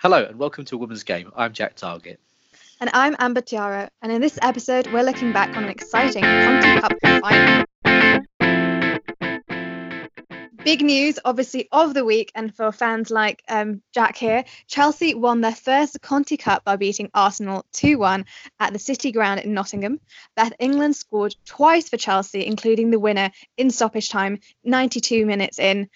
Hello and welcome to a Women's Game. I'm Jack Target. And I'm Amber Tiara, and in this episode, we're looking back on an exciting Conti Cup final. Big news, obviously, of the week, and for fans like um, Jack here, Chelsea won their first Conti Cup by beating Arsenal 2 1 at the City Ground in Nottingham. Beth England scored twice for Chelsea, including the winner in stoppage time, 92 minutes in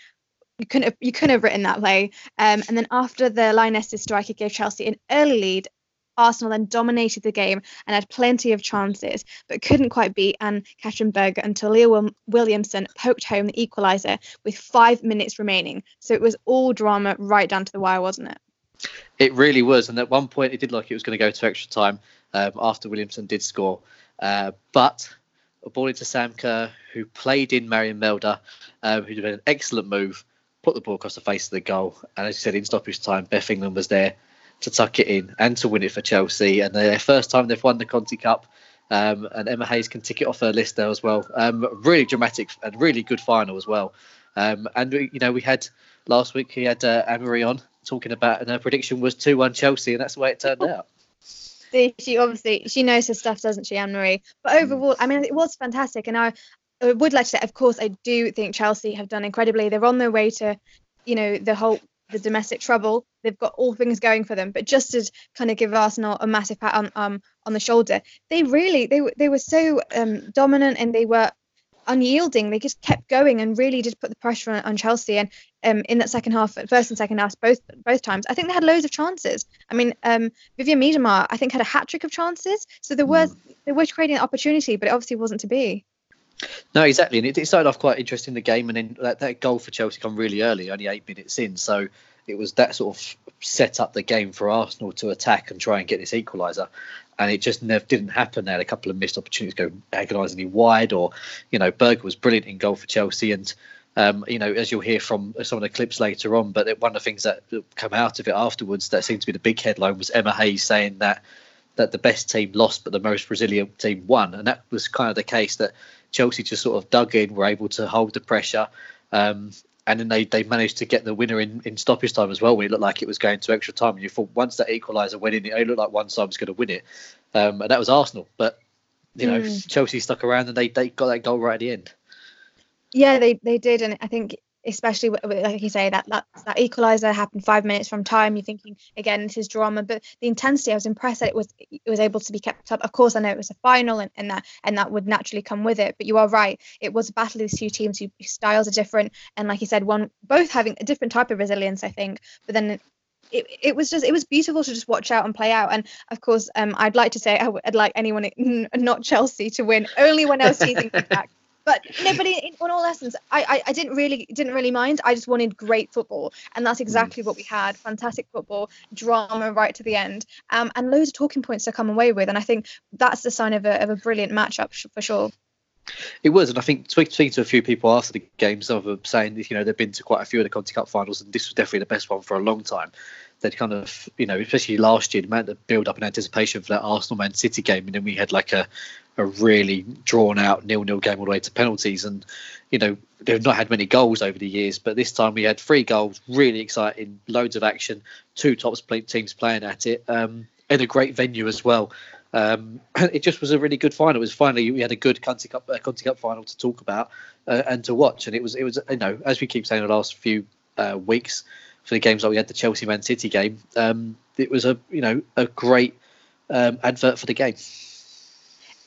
you couldn't have, you couldn't have written that way. Um, and then after the Lionesses striker gave Chelsea an early lead, Arsenal then dominated the game and had plenty of chances, but couldn't quite beat Anne Katrin Berger until Leah Williamson poked home the equaliser with five minutes remaining. So it was all drama right down to the wire, wasn't it? It really was. And at one point, it did look like it was going to go to extra time um, after Williamson did score. Uh, but a ball into Sam Kerr, who played in Maren Mjelde, um, who did an excellent move, put the ball across the face of the goal. And as you said, in stoppage time, Beth England was there to tuck it in and to win it for Chelsea. And their first time they've won the Conti Cup. Um, and Emma Hayes can tick it off her list there as well. Um, really dramatic and really good final as well. Um, and we, you know, we had last week we had uh, Anne Marie on talking about, and her prediction was two one Chelsea, and that's the way it turned out. She obviously she knows her stuff, doesn't she, Anne Marie? But mm. overall, I mean, it was fantastic, and I, I would like to say, of course, I do think Chelsea have done incredibly. They're on their way to, you know, the whole the domestic trouble. They've got all things going for them. But just to kind of give Arsenal a massive pat on um on the shoulder, they really they were they were so um, dominant and they were unyielding. They just kept going and really did put the pressure on, on Chelsea. And um, in that second half, first and second half, both both times, I think they had loads of chances. I mean, um, Vivianne Miedema, I think, had a hat trick of chances. So there was mm. they were creating an opportunity, but it obviously wasn't to be. No, exactly, and it, it, started off quite interesting the game, and then that, that goal for Chelsea come really early, only eight minutes in. So it was that sort of set up the game for Arsenal to attack and try and get this equaliser, and it just never didn't happen. They had a couple of missed opportunities go agonisingly wide, or you know, Berger was brilliant in goal for Chelsea, and um, you know, as you'll hear from some of the clips later on, but one of the things that come out of it afterwards that seemed to be the big headline was Emma Hayes saying that that the best team lost, but the most resilient team won, and that was kind of the case that Chelsea just sort of dug in, were able to hold the pressure. Um, and then they, they managed to get the winner in, in stoppage time as well when it looked like it was going to extra time. And you thought once that equaliser went in, it only looked like one side was going to win it. Um, and that was Arsenal. But, you know, mm. Chelsea stuck around and they, they got that goal right at the end. Yeah, they, they did. And I think especially like you say that that, that equalizer happened five minutes from time you're thinking again this is drama but the intensity i was impressed that it was it was able to be kept up. Of course i know it was a final and, and that and that would naturally come with it but you are right it was a battle of these two teams whose styles are different and like you said one both having a different type of resilience i think but then it, it was just it was beautiful to just watch out and play out and of course um, I'd like to say I would like anyone not Chelsea to win. Only when I was teasing back but no, but in, in, on all lessons, I, I, I didn't really didn't really mind. I just wanted great football, and that's exactly what we had. Fantastic football, drama right to the end, um, and loads of talking points to come away with. And I think that's the sign of a of a brilliant matchup for sure. It was, and I think speaking to a few people after the game, some of them saying you know they've been to quite a few of the Conti Cup finals, and this was definitely the best one for a long time. They'd kind of, you know, especially last year, the amount of build up and anticipation for that Arsenal Man City game, and then we had like a a really drawn out nil nil game all the way to penalties. And you know they've not had many goals over the years, but this time we had three goals, really exciting, loads of action, two top teams playing at it, um, in a great venue as well. Um, it just was a really good final. It was finally we had a good Conti Cup, uh, Conti Cup final to talk about uh, and to watch, and it was it was you know as we keep saying the last few uh, weeks for the games like we had the Chelsea Man City game, um, it was a you know a great um, advert for the game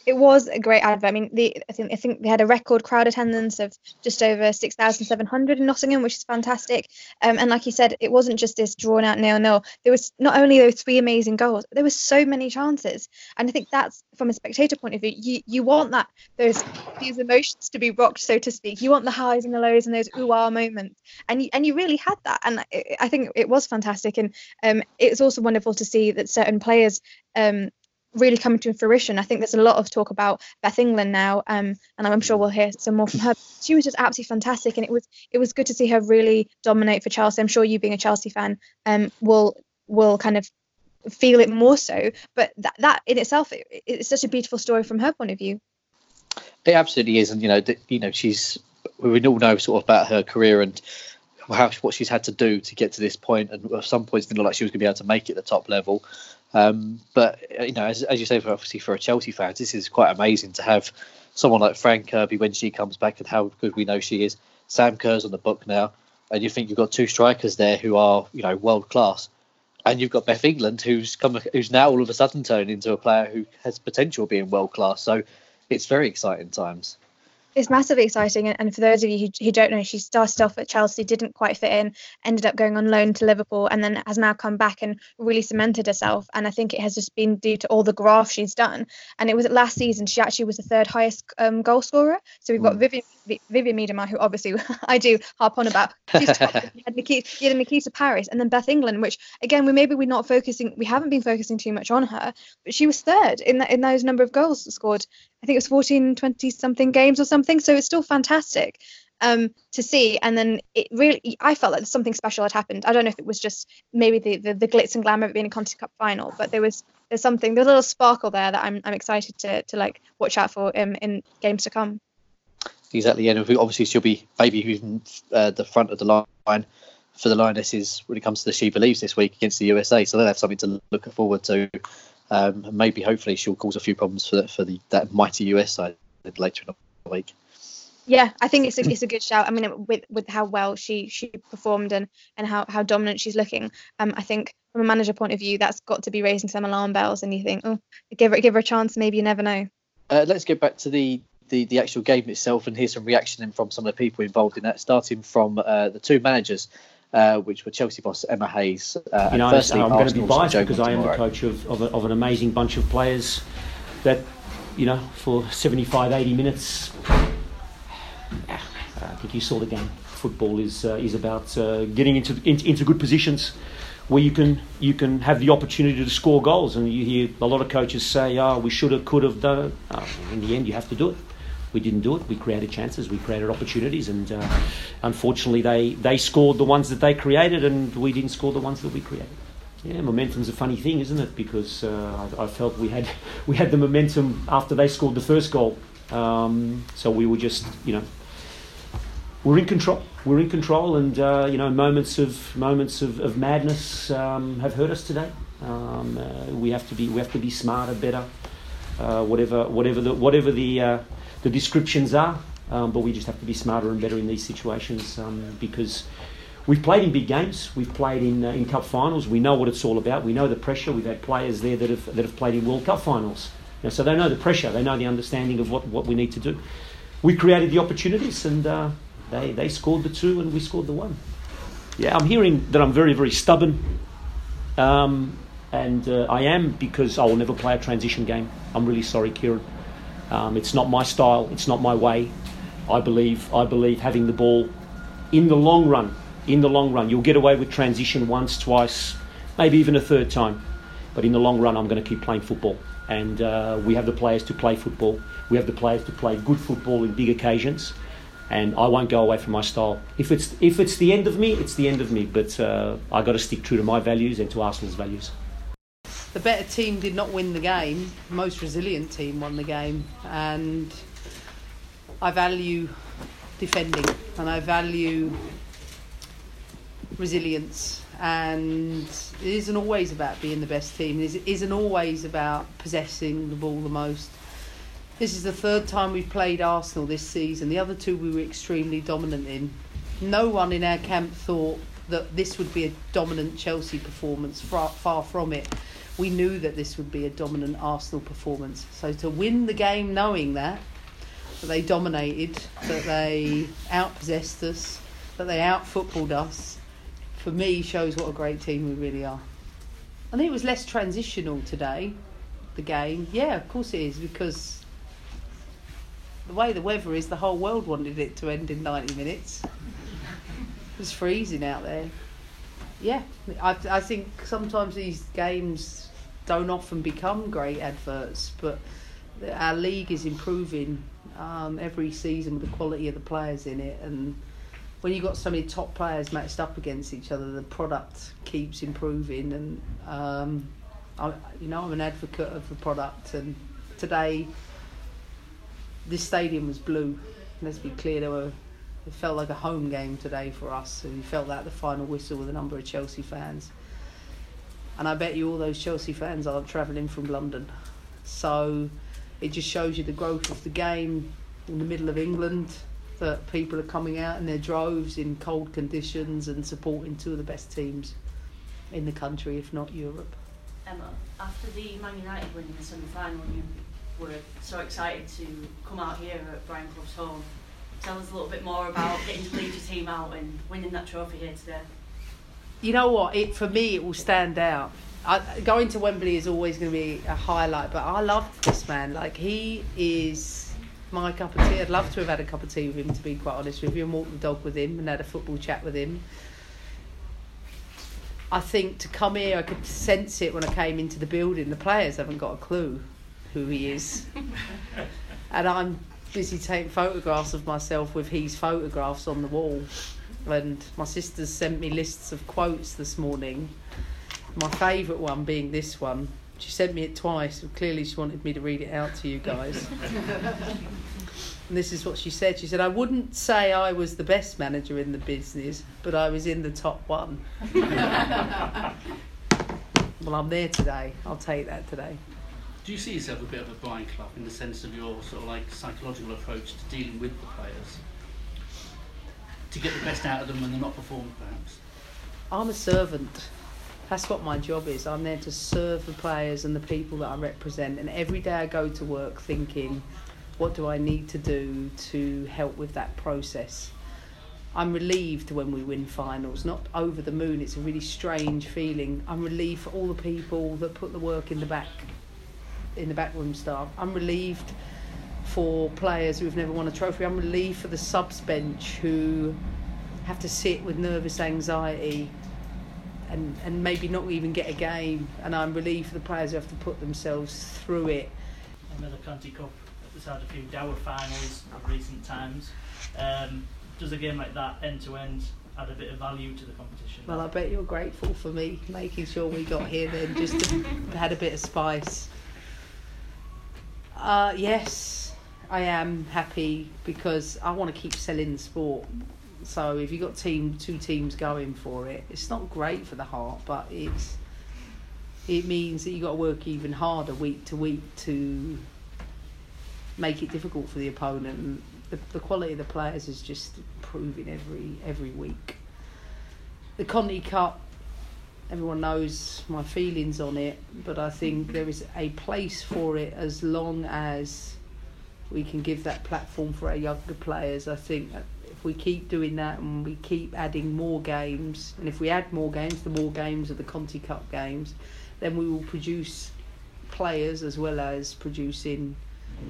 it was a great advert. I mean, the I think I think they had a record crowd attendance of just over six thousand seven hundred in Nottingham, which is fantastic. Um, and like you said, it wasn't just this drawn out nil nil. There was not only those three amazing goals, there were so many chances. And I think that's from a spectator point of view, you you want that those these emotions to be rocked, so to speak. You want the highs and the lows and those ooh ah moments, and you, and you really had that. And I think it was fantastic. And um, it's also wonderful to see that certain players um, really coming to fruition. I think there's a lot of talk about Beth England now, um, and I'm sure we'll hear some more from her. She was just absolutely fantastic, and it was it was good to see her really dominate for Chelsea. I'm sure you, being a Chelsea fan, um, will will kind of feel it more so. But that that in itself, it, it's such a beautiful story from her point of view. It absolutely is, and you know, you know, she's we all know sort of about her career and how what she's had to do to get to this point, and at some points didn't look like she was going to be able to make it the top level. Um, but you know, as, as you say, obviously for a Chelsea fans, this is quite amazing to have someone like Fran Kirby when she comes back and how good we know she is. Sam Kerr's on the book now, and you think you've got two strikers there who are you know world class, and you've got Beth England who's come who's now all of a sudden turned into a player who has potential being world class. So it's very exciting times it's massively exciting. And, and for those of you who, who, don't know, she started off at Chelsea, didn't quite fit in, ended up going on loan to Liverpool, and then has now come back and really cemented herself. And I think it has just been due to all the graft she's done. And it was last season she actually was the third highest um, goal scorer. So we've got mm. Vivian Vivianne Miedema, who obviously I do harp on about. She's top. you, had Nikita, you had Nikita Parris, and then Beth England, which again we maybe we're not focusing, we haven't been focusing too much on her, but she was third in that in those number of goals scored. I think it was 14, 20 something games or something. So it's still fantastic um, to see. And then it really, I felt like something special had happened. I don't know if it was just maybe the, the, the glitz and glamour of being a Conti Cup final, but there was there's something, there's a little sparkle there that I'm, I'm excited to, to like watch out for um, in games to come. Exactly, and obviously she'll be maybe even uh, the front of the line for the Lionesses when it comes to the She Believes this week against the USA. So they'll have something to look forward to. Um, maybe hopefully she'll cause a few problems for for the that mighty US side later in the week. Yeah, I think it's a it's a good shout. I mean, with with how well she she performed and and how how dominant she's looking, um, I think from a manager point of view, that's got to be raising some alarm bells. And you think, oh, give her give her a chance. Maybe you never know. Uh, let's get back to the, the the actual game itself and hear some reaction from some of the people involved in that. Starting from uh, the two managers uh, which were Chelsea boss Emma Hayes. Uh, you know, firstly, I'm going to be biased because I am the coach of, of, a, of, an amazing bunch of players that, you know, for 75, 80 minutes, I think you saw the game. Football is uh, is about uh, getting into, into, into good positions where you can you can have the opportunity to score goals. And you hear a lot of coaches say, "Oh, we should have, could have done it." Uh, in the end, you have to do it we didn't do it. We created chances, we created opportunities, and uh, unfortunately, they, they scored the ones that they created, and we didn't score the ones that we created. Yeah, momentum's a funny thing, isn't it? Because uh, I, I, felt we had we had the momentum after they scored the first goal, um, so we were just you know we're in control. We're in control, and uh, you know moments of moments of, of madness um, have hurt us today. Um, uh, we have to be we have to be smarter, better. Uh, whatever whatever the whatever the uh, the descriptions are, um, but we just have to be smarter and better in these situations um, because we've played in big games, we've played in uh, in cup finals, we know what it's all about, we know the pressure. We've had players there that have that have played in World Cup finals, you so they know the pressure, they know the understanding of what, what we need to do. We created the opportunities, and uh, they they scored the two, and we scored the one. Yeah, I'm hearing that I'm very very stubborn. Um, and uh, I am because I will never play a transition game. I'm really sorry, Kieran. Um, it's not my style. It's not my way. I believe. I believe having the ball in the long run. In the long run, you'll get away with transition once, twice, maybe even a third time. But in the long run, I'm going to keep playing football. And uh, we have the players to play football. We have the players to play good football in big occasions. And I won't go away from my style. If it's if it's the end of me, it's the end of me. But uh, I got to stick true to my values and to Arsenal's values the better team did not win the game. The most resilient team won the game, and I value defending and I value resilience. And it isn't always about being the best team. It isn't always about possessing the ball the most. This is the third time we've played Arsenal this season. The other two we were extremely dominant in. No one in our camp thought that this would be a dominant Chelsea performance. Far, far from it we knew that this would be a dominant Arsenal performance. So to win the game knowing that, that they dominated, that they outpossessed us, that they outfootballed us, for me shows what a great team we really are. I think it was less transitional today, the game. Yeah, of course it is, because the way the weather is, the whole world wanted it to end in 90 minutes. It was freezing out there. Yeah, I, I think sometimes these games don't often become great adverts, but our league is improving um, every season with the quality of the players in it, and when you've got so many top players matched up against each other, the product keeps improving. And um, I, you know, I'm an advocate of the product, and today this stadium was blue. Let's be clear, there were It felt like a home game today for us, and you felt that the final whistle with a number of Chelsea fans. And I bet you all those Chelsea fans aren't travelling from London. So it just shows you the growth of the game in the middle of England that people are coming out in their droves in cold conditions and supporting two of the best teams in the country, if not Europe. Emma, after the Man United win in the semi final, you were so excited to come out here at Brian Clough's home. Tell us a little bit more about getting to lead your team out and winning that trophy here today. You know what? It for me, it will stand out. I, going to Wembley is always going to be a highlight, but I love this man. Like he is my cup of tea. I'd love to have had a cup of tea with him, to be quite honest with you, and walked the dog with him and had a football chat with him. I think to come here, I could sense it when I came into the building. The players haven't got a clue who he is, and I'm busy taking photographs of myself with his photographs on the wall. And my sister's sent me lists of quotes this morning. My favourite one being this one. She sent me it twice. So clearly, she wanted me to read it out to you guys. and this is what she said. She said, I wouldn't say I was the best manager in the business, but I was in the top one. well, I'm there today. I'll take that today. Do you see yourself a bit of a Brian Clough in the sense of your sort of like psychological approach to dealing with the players? To get the best out of them when they're not performing, perhaps? I'm a servant. That's what my job is. I'm there to serve the players and the people that I represent. And every day I go to work thinking, what do I need to do to help with that process? I'm relieved when we win finals, not over the moon. It's a really strange feeling. I'm relieved for all the people that put the work in the back in the backroom staff. I'm relieved for players who've never won a trophy. I'm relieved for the subs bench who have to sit with nervous anxiety and, and maybe not even get a game. And I'm relieved for the players who have to put themselves through it. Another Conti Cup has had a few dour finals of recent times. Um, does a game like that end to end add a bit of value to the competition? Well, I bet you're grateful for me making sure we got here then, just to had a bit of spice. Uh, yes, I am happy because I want to keep selling the sport. So if you've got team two teams going for it, it's not great for the heart, but it's it means that you've got to work even harder week to week to make it difficult for the opponent. And the, the quality of the players is just improving every every week. The Conti Cup everyone knows my feelings on it, but I think there is a place for it as long as we can give that platform for our younger players. I think if we keep doing that and we keep adding more games, and if we add more games, the more games of the Conti Cup games, then we will produce players as well as producing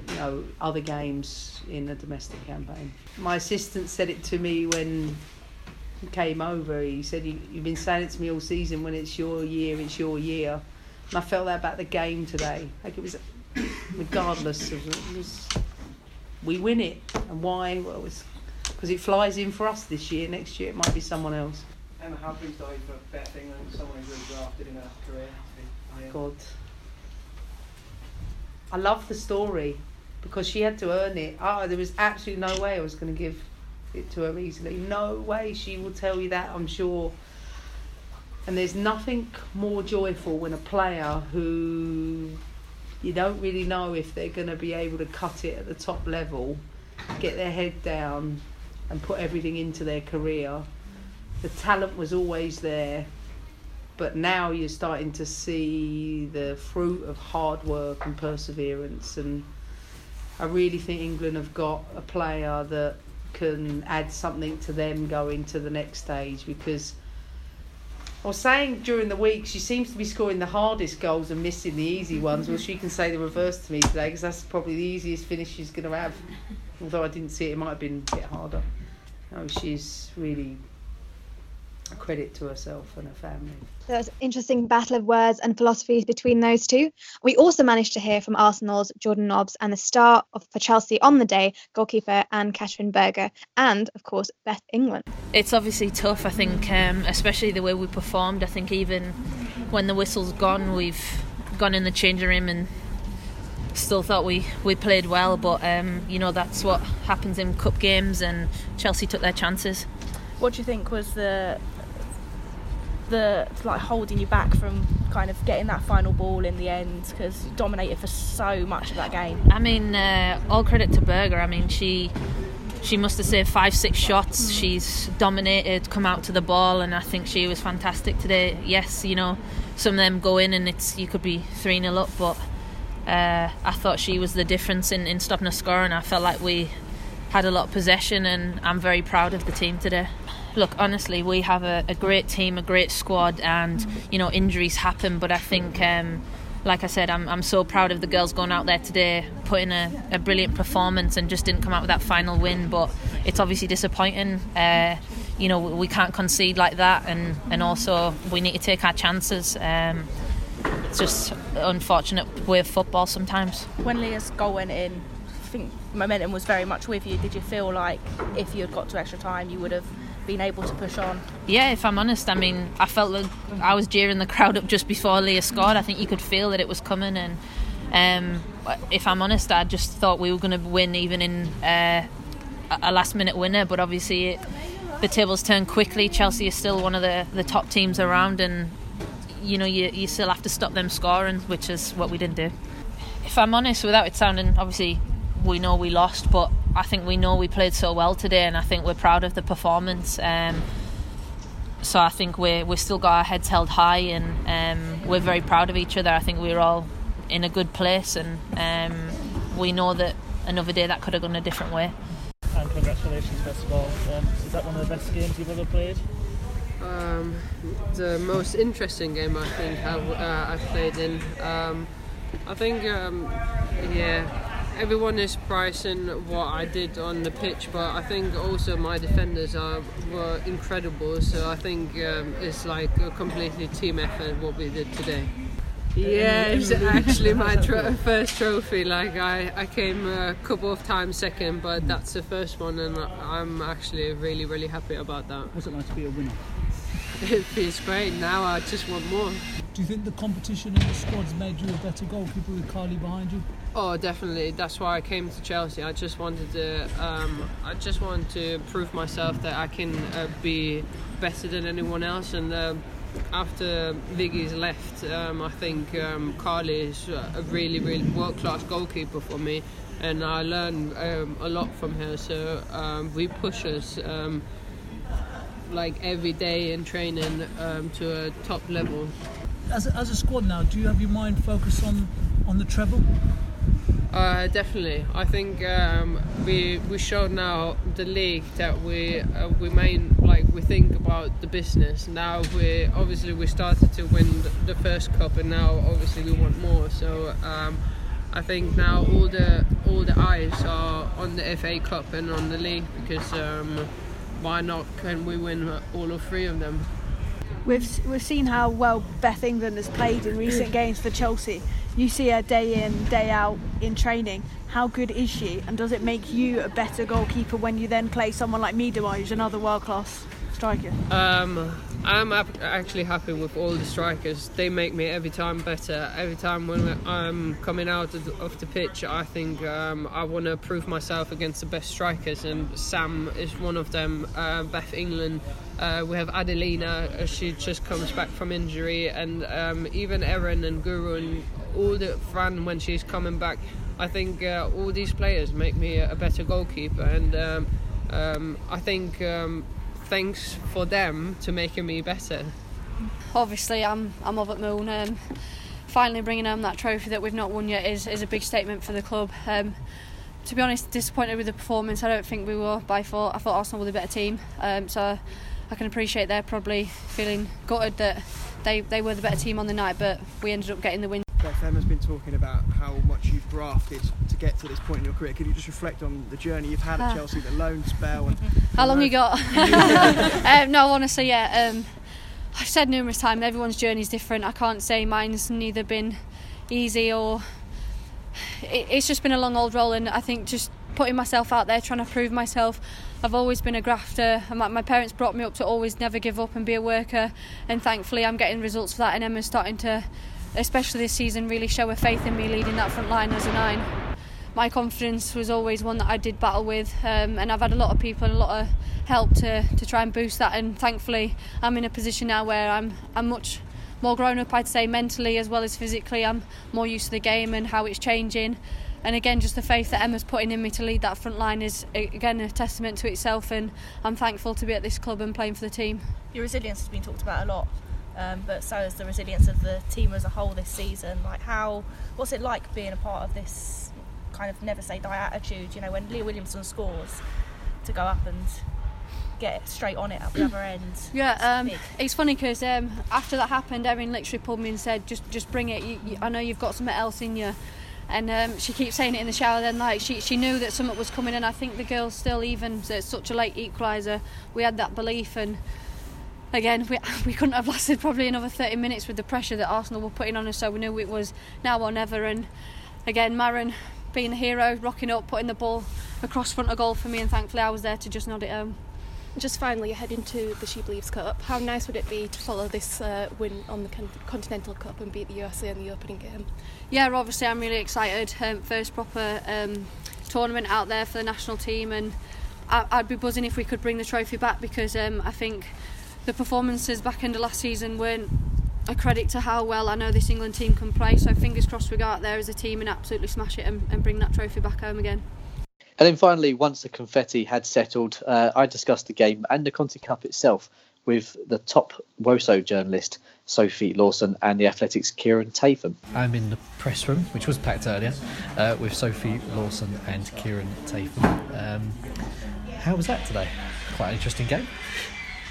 you know other games in a domestic campaign. My assistant said it to me when came over, he said, you, You've been saying it to me all season when it's your year, it's your year. And I felt that about the game today. Like it was, regardless of it was, we win it. And why? Well, it's because it flies in for us this year. Next year it might be someone else. Emma, are you for Beth England, someone who's really drafted in her career? God. I love the story because she had to earn it. Oh, there was absolutely no way I was going to give it to her easily. No way she will tell you that, I'm sure. And there's nothing more joyful when a player who you don't really know if they're going to be able to cut it at the top level, get their head down, and put everything into their career. The talent was always there, but now you're starting to see the fruit of hard work and perseverance. And I really think England have got a player that can add something to them going to the next stage because I was saying during the week she seems to be scoring the hardest goals and missing the easy ones. Well, she can say the reverse to me today because that's probably the easiest finish she's going to have. Although I didn't see it, it might have been a bit harder. No, she's really credit to herself and her family. There was an interesting battle of words and philosophies between those two. We also managed to hear from Arsenal's Jordan Nobbs and the star of, for Chelsea on the day, goalkeeper Ann-Katrin Berger, and of course Beth England. It's obviously tough, I think, um, especially the way we performed. I think even when the whistle's gone, we've gone in the changing room and still thought we, we played well, but um, you know that's what happens in cup games, and Chelsea took their chances. What do you think was the the like holding you back from kind of getting that final ball in the end because you dominated for so much of that game. I mean, uh, all credit to Berger. I mean, she she must have saved five, six shots. Mm. She's dominated, come out to the ball, and I think she was fantastic today. Yes, you know, some of them go in and it's you could be three 0 up, but uh, I thought she was the difference in, in stopping a score, and I felt like we had a lot of possession, and I'm very proud of the team today look, honestly, we have a, a great team, a great squad, and you know injuries happen. But I think, um, like I said, I'm I'm so proud of the girls going out there today, putting a, a brilliant performance, and just didn't come out with that final win. But it's obviously disappointing. Uh, you know, we can't concede like that, and and also we need to take our chances. Um, it's just unfortunate with football sometimes. When Leah's goal went in, I think momentum was very much with you. Did you feel like if you had got to extra time, you would have been able to push on? Yeah, if I'm honest, I mean, I felt like I was jeering the crowd up just before Leah scored. I think you could feel that it was coming, and um, if I'm honest, I just thought we were going to win even in uh, a last minute winner. But obviously, it, the tables turned quickly. Chelsea is still one of the, the top teams around, and you know you you still have to stop them scoring, which is what we didn't do. If I'm honest, without it sounding obviously we know we lost, but I think we know we played so well today, and I think we're proud of the performance. Um, so I think we we still got our heads held high, and um, we're very proud of each other. I think we're all in a good place, and um, we know that another day that could have gone a different way. And congratulations, first of all. Um, is that one of the best games you've ever played? Um, the most interesting game I think I've, uh, I've played in. Um, I think, um, yeah, everyone is pricing what I did on the pitch, but I think also my defenders are were incredible. So I think um, it's like a completely team effort what we did today. Yeah, it's actually my tro- first trophy. Like I, I came a couple of times second, but that's the first one, and I'm actually really, really happy about that. What's it like to be a winner? it feels great. Now I just want more. Do you think the competition in the squad's made you a better goalkeeper with Carly behind you? Oh, definitely. That's why I came to Chelsea. I just wanted to, um, I just wanted to prove myself that I can uh, be better than anyone else. And uh, after Viggy's left, um, I think um, Carly is a really, really world-class goalkeeper for me, and I learned um, a lot from her. So um, we push us um, like every day in training to a top level. As a, as a squad now, do you have your mind focused on on the treble? Uh, definitely, I think um, we we showed now the league that we uh, we main like we think about the business. Now we obviously we started to win the first cup, and now obviously we want more. So um, I think now all the all the eyes are on the FA Cup and on the league because um, why not? Can we win all of three of them? We've we've seen how well Beth England has played in recent games for Chelsea you see her day in, day out in training. How good is she? And does it make you a better goalkeeper when you then play someone like Miedema, who's another world class striker? Um, I'm actually happy with all the strikers. They make me every time better. Every time when I'm coming out of the pitch, I think um, I want to prove myself against the best strikers, and Sam is one of them. Uh, Beth England. Uh, we have Adelina. Uh, she just comes back from injury, and um, even Erin and Guru and all the fun when she's coming back. I think uh, all these players make me a better goalkeeper, and um, um, I think um, thanks for them to making me better. Obviously, I'm I'm of at Moon. Um, finally bringing home that trophy that we've not won yet is, is a big statement for the club. Um, to be honest, disappointed with the performance. I don't think we were by far. I thought Arsenal were the better team, um, so I can appreciate they're probably feeling gutted that they, they were the better team on the night, but we ended up getting the win. Beth Emma's been talking about how much you've grafted to get to this point in your career. Could you just reflect on the journey you've had at ah. Chelsea, the loan spell, and how long you got? um, no, honestly, yeah. Um, I've said numerous times everyone's journey is different. I can't say mine's neither been easy or it, it's just been a long old roll, and I think just putting myself out there, trying to prove myself. I've always been a grafter, and my, my parents brought me up to always never give up and be a worker. And thankfully, I'm getting results for that, and Emma's starting to especially this season, really show a faith in me leading that front line as a nine. My confidence was always one that I did battle with, um, and I've had a lot of people and a lot of help to, to try and boost that. And thankfully, I'm in a position now where I'm I'm much more grown up, I'd say, mentally as well as physically. I'm more used to the game and how it's changing. And again, just the faith that Emma's putting in me to lead that front line is again a testament to itself. And I'm thankful to be at this club and playing for the team. Your resilience has been talked about a lot um, but so is the resilience of the team as a whole this season. Like, how what's it like being a part of this kind of never say die attitude? You know, when Leah Williamson scores, to go up and get straight on it at the other end. Yeah, um, it's funny because um, after that happened, Erin literally pulled me and said, "Just, just bring it. You, you, I know you've got something else in you." And um, she keeps saying it in the shower. Then, like she, she knew that something was coming, and I think the girls still, even so it's such a late equaliser, we had that belief and again, we, we couldn't have lasted probably another 30 minutes with the pressure that Arsenal were putting on us, so we knew it was now or never. And again, Maren being a hero, rocking up, putting the ball across front of goal for me, and thankfully I was there to just nod it home. Just finally, ahead into the She Believes Cup, how nice would it be to follow this uh, win on the Continental Cup and beat the USA in the opening game? Yeah, obviously I'm really excited. Um, first proper um, tournament out there for the national team, and I- would be buzzing if we could bring the trophy back because um, I think the performances back end of last season weren't a credit to how well I know this England team can play. So fingers crossed we go out there as a team and absolutely smash it and, and bring that trophy back home again. And then finally, once the confetti had settled, uh, I discussed the game and the Conti Cup itself with the top WOSO journalist, Sophie Lawson, and the Athletic's Kieran Theivam. I'm in the press room, which was packed earlier, uh, with Sophie Lawson and Kieran Theivam. Um, how was that today? Quite an interesting game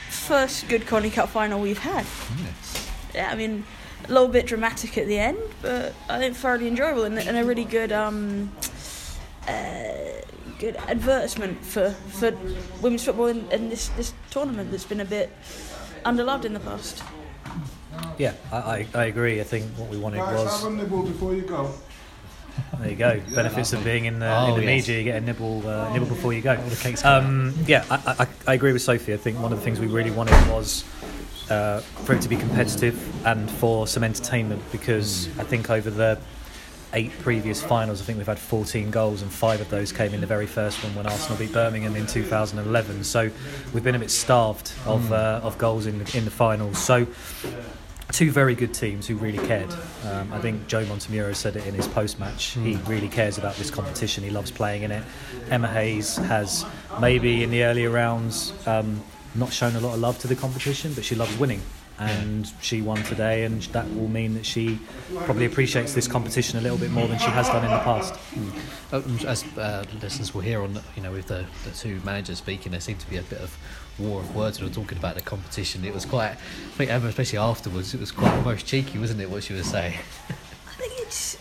first good Conti Cup final we've had. Yes. Yeah, I mean, a little bit dramatic at the end, but I think thoroughly enjoyable and, and a really good um, uh, good advertisement for, for women's football in, in, this, this tournament that's been a bit underloved in the past. Yeah, I, I, I agree. I think what we wanted was. Have a nibble before you go. There you go. Benefits of being in the, oh, in the yes. media, you get a nibble, uh, nibble before you go. Um, yeah, I, I, I, agree with Sophie. I think one of the things we really wanted was uh, for it to be competitive and for some entertainment because I think over the eight previous finals, I think we've had 14 goals, and five of those came in the very first one when Arsenal beat Birmingham in 2011. So we've been a bit starved of mm. uh, of goals in the, in the finals. So two very good teams who really cared. Um, I think Joe Montemurro said it in his post match. He hmm. really cares about this competition. He loves playing in it. Emma Hayes has maybe in the earlier rounds um, not shown a lot of love to the competition, but she loves winning. And she won today, and that will mean that she probably appreciates this competition a little bit more than she has done in the past. Mm. As uh, listeners will hear on, you know, with the, the two managers speaking, there seemed to be a bit of war of words we were talking about the competition. It was quite, I think Emma, especially afterwards, it was quite almost cheeky, wasn't it, what she was saying? I think it's,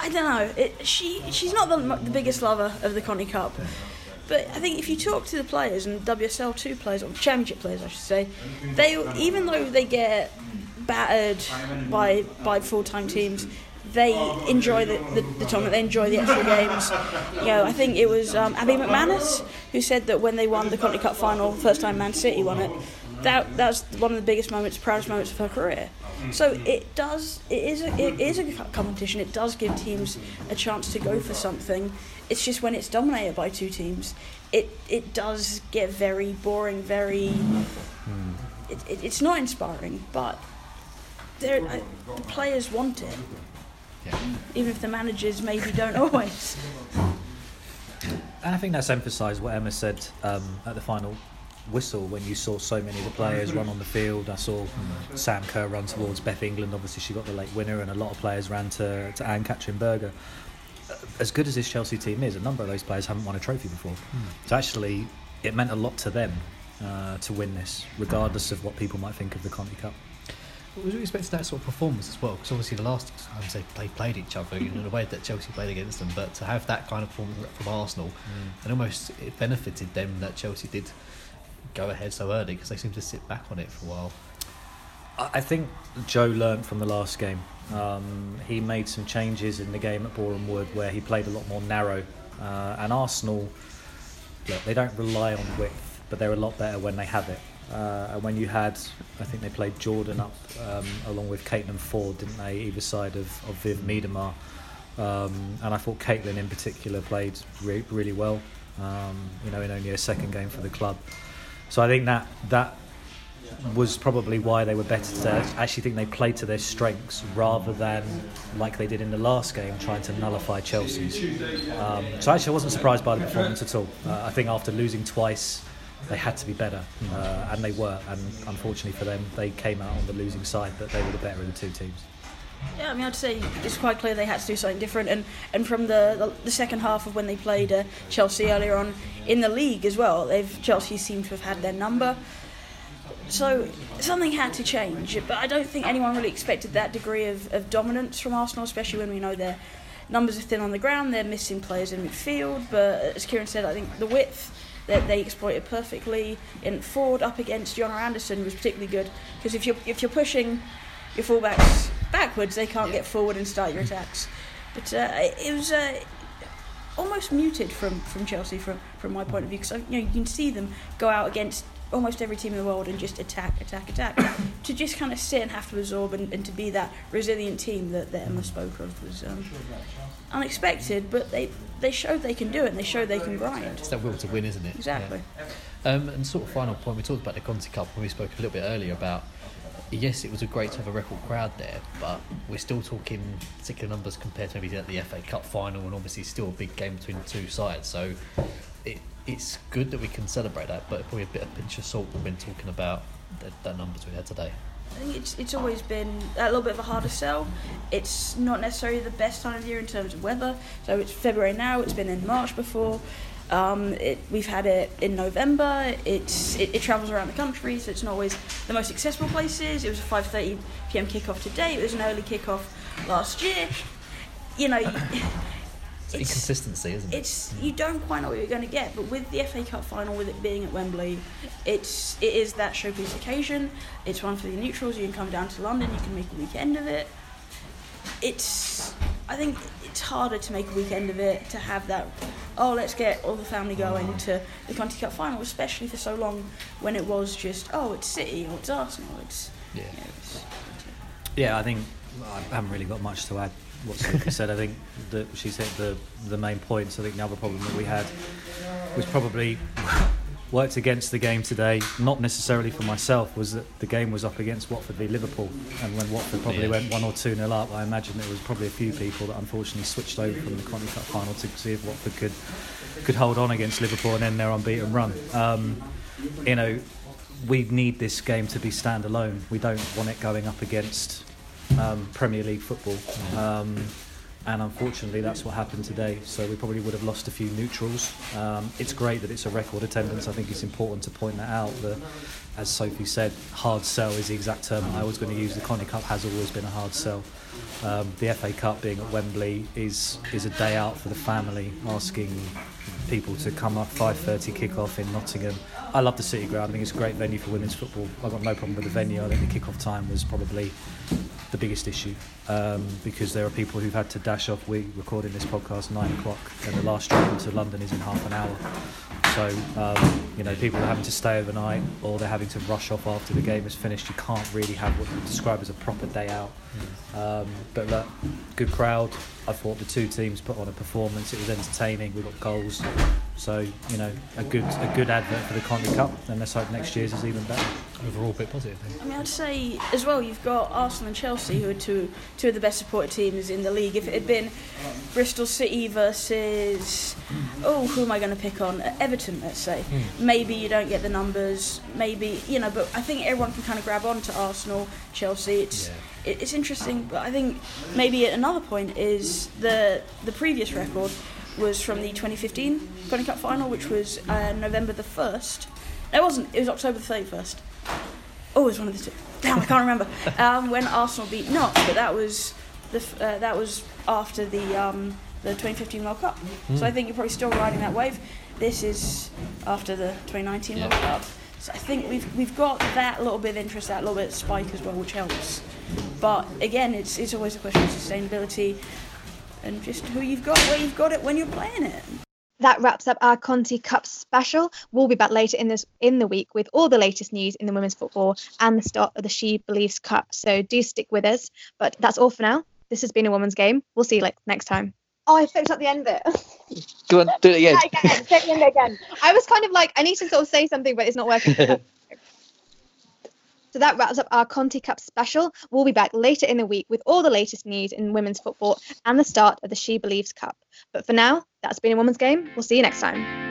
I don't know. It, she she's not the, the biggest lover of the Conti Cup. But I think if you talk to the players and WSL two players or Championship players, I should say, they even though they get battered by by full time teams, they enjoy the, the, the, tournament, they enjoy the extra games. You know, I think it was um, Abbie McManus who said that when they won the Conti Cup final, the first time Man City won it, that that's one of the biggest moments, proudest moments of her career. So it does, it is, a, it is a competition. It does give teams a chance to go for something. It's just when it's dominated by two teams, it it does get very boring, very. It, it, it's not inspiring, but uh, the players want it. Yeah. Even if the managers maybe don't always. And I think that's emphasised what Emma said um, at the final whistle when you saw so many of the players run on the field. I saw Sam Kerr run towards Beth England. Obviously, she got the late winner, and a lot of players ran to, to Ann-Katrin Berger. Uh, as good as this Chelsea team is, a number of those players haven't won a trophy before. Mm. So actually, it meant a lot to them uh, to win this, regardless of what people might think of the Conti Cup was we expecting that sort of performance as well? Because obviously the last time they played, played each other in the way that Chelsea played against them, but to have that kind of performance from Arsenal, mm. and almost it benefited them that Chelsea did go ahead so early because they seemed to sit back on it for a while. I think Joe learned from the last game. Um, he made some changes in the game at Boreham Wood where he played a lot more narrow, uh, and Arsenal, look, they don't rely on width, but they're a lot better when they have it. Uh, and when you had, I think they played Jordan up um, along with Caitlin Foord, didn't they, either side of, of Viv Miedema. Um, and I thought Caitlin in particular played re- really well, um, you know, in only a second game for the club. So I think that that was probably why they were better to i actually think they played to their strengths rather than like they did in the last game trying to nullify Chelsea's. Um, so actually I wasn't surprised by the performance at all. Uh, I think after losing twice they had to be better uh, and they were and unfortunately for them they came out on the losing side but they were the better of the two teams. Yeah, I mean, I'd say it's quite clear they had to do something different, and, and from the, the, the second half of when they played uh, Chelsea earlier on in the league as well, they've Chelsea seem to have had their number. So something had to change, but I don't think anyone really expected that degree of, of dominance from Arsenal, especially when we know their numbers are thin on the ground, they're missing players in midfield. But as Kieran said, I think the width that they exploited perfectly in Foord up against Jonna Andersson was particularly good because if you're if you're pushing your fullbacks backwards, they can't get forward and start your attacks. But uh, it was. Uh, almost muted from, from Chelsea from, from my point of view because you know you can see them go out against almost every team in the world and just attack, attack, attack. to just kind of sit and have to absorb and, and to be that resilient team that, that Emma spoke of was um, unexpected, but they they showed they can do it and they showed they can grind. It's that will to win, isn't it? Exactly. Yeah. Um, and sort of final point, we talked about the Conti Cup when we spoke a little bit earlier about yes, it was a great to have a record crowd there, but we're still talking particular numbers compared to maybe the FA Cup final, and obviously still a big game between the two sides. So it, it's good that we can celebrate that, but probably a bit of pinch of salt when talking about the, the numbers we had today. I think it's it's always been a little bit of a harder sell. It's not necessarily the best time of year in terms of weather. So it's February now. It's been in March before. Um, it, we've had it in November. It's it, it, travels around the country, so it's not always the most accessible places. It was a 5:30 p.m. kickoff today. It was an early kickoff last year. You know. It's, it's inconsistency, isn't it? It's you don't quite know what you're going to get, but with the FA Cup final, with it being at Wembley, it's it is that showpiece occasion. It's one for the neutrals. You can come down to London. You can make a weekend of it. It's I think it's harder to make a weekend of it to have that. Oh, let's get all the family going to the Conti Cup final, especially for so long when it was just oh, it's City or it's Arsenal. It's yeah. You know, it's, yeah, I think I haven't really got much to add what Sophie said. I think that she's hit the the main points. I think the other problem that we had was probably worked against the game today. Not necessarily for myself. Was that the game was up against Watford v Liverpool, and when Watford probably yeah. went one or two nil up, I imagine there was probably a few people that unfortunately switched over from the Conti Cup final to see if Watford could could hold on against Liverpool and end their unbeaten run. Um, you know, we need this game to be standalone. We don't want it going up against um, Premier League football. Um, and unfortunately, that's what happened today. So we probably would have lost a few neutrals. Um, it's great that it's a record attendance. I think it's important to point that out. That, as Sophie said, hard sell is the exact term I was going to use. The Conti Cup has always been a hard sell. Um, the FA Cup being at Wembley is is a day out for the family, asking people to come up 5:30 kick-off in Nottingham. I love the City Ground. I think it's a great venue for women's football. I've got no problem with the venue. I think the kick-off time was probably the biggest issue um, because there are people who've had to dash off. We're recording this podcast nine o'clock, and the last train to London is in half an hour. So um, you know, people are having to stay overnight, or they're having to rush off after the game is finished. You can't really have what you describe as a proper day out. Um, but look, good crowd. I thought the two teams put on a performance. It was entertaining. We got goals. So you know, a good a good advert for the Conti Cup. And let's hope next year's is even better. Overall, a bit positive. I mean, I'd say as well. You've got Arsenal and Chelsea, who are two two of the best supported teams in the league. If it had been Bristol City versus oh, who am I going to pick on? Everton, let's say. Mm. Maybe you don't get the numbers. Maybe you know, but I think everyone can kind of grab on to Arsenal, Chelsea. It's yeah. it's interesting, but I think maybe another point is the the previous record was from the 2015 Conti Cup final, which was uh, November the 1st. It wasn't, it was October the 31st. Oh, it was one of the two. Damn, I can't remember. Um, when Arsenal beat Not, but that was the uh, that was after the um, the 2015 World Cup. Mm. So I hmm. think you're probably still riding that wave. This is after the 2019 yeah. World Cup. So I think we've we've got that little bit of interest, that little bit of spike as well, which helps. But again, it's it's always a question of sustainability and just who you've got, where you've got it, when you're playing it. that wraps up our Conti Cup special. We'll be back later in this in the week with all the latest news in the women's football and the start of the She Believes Cup. So do stick with us. But that's all for now. This has been a women's game. We'll see you like next time. Oh, I fixed up the end bit. Go on, do it again. again. Say the end again. I was kind of like, I need to sort of say something, but it's not working. so that wraps up our Conti Cup special. We'll be back later in the week with all the latest news in women's football and the start of the She Believes Cup. But for now, that's been a women's game. We'll see you next time.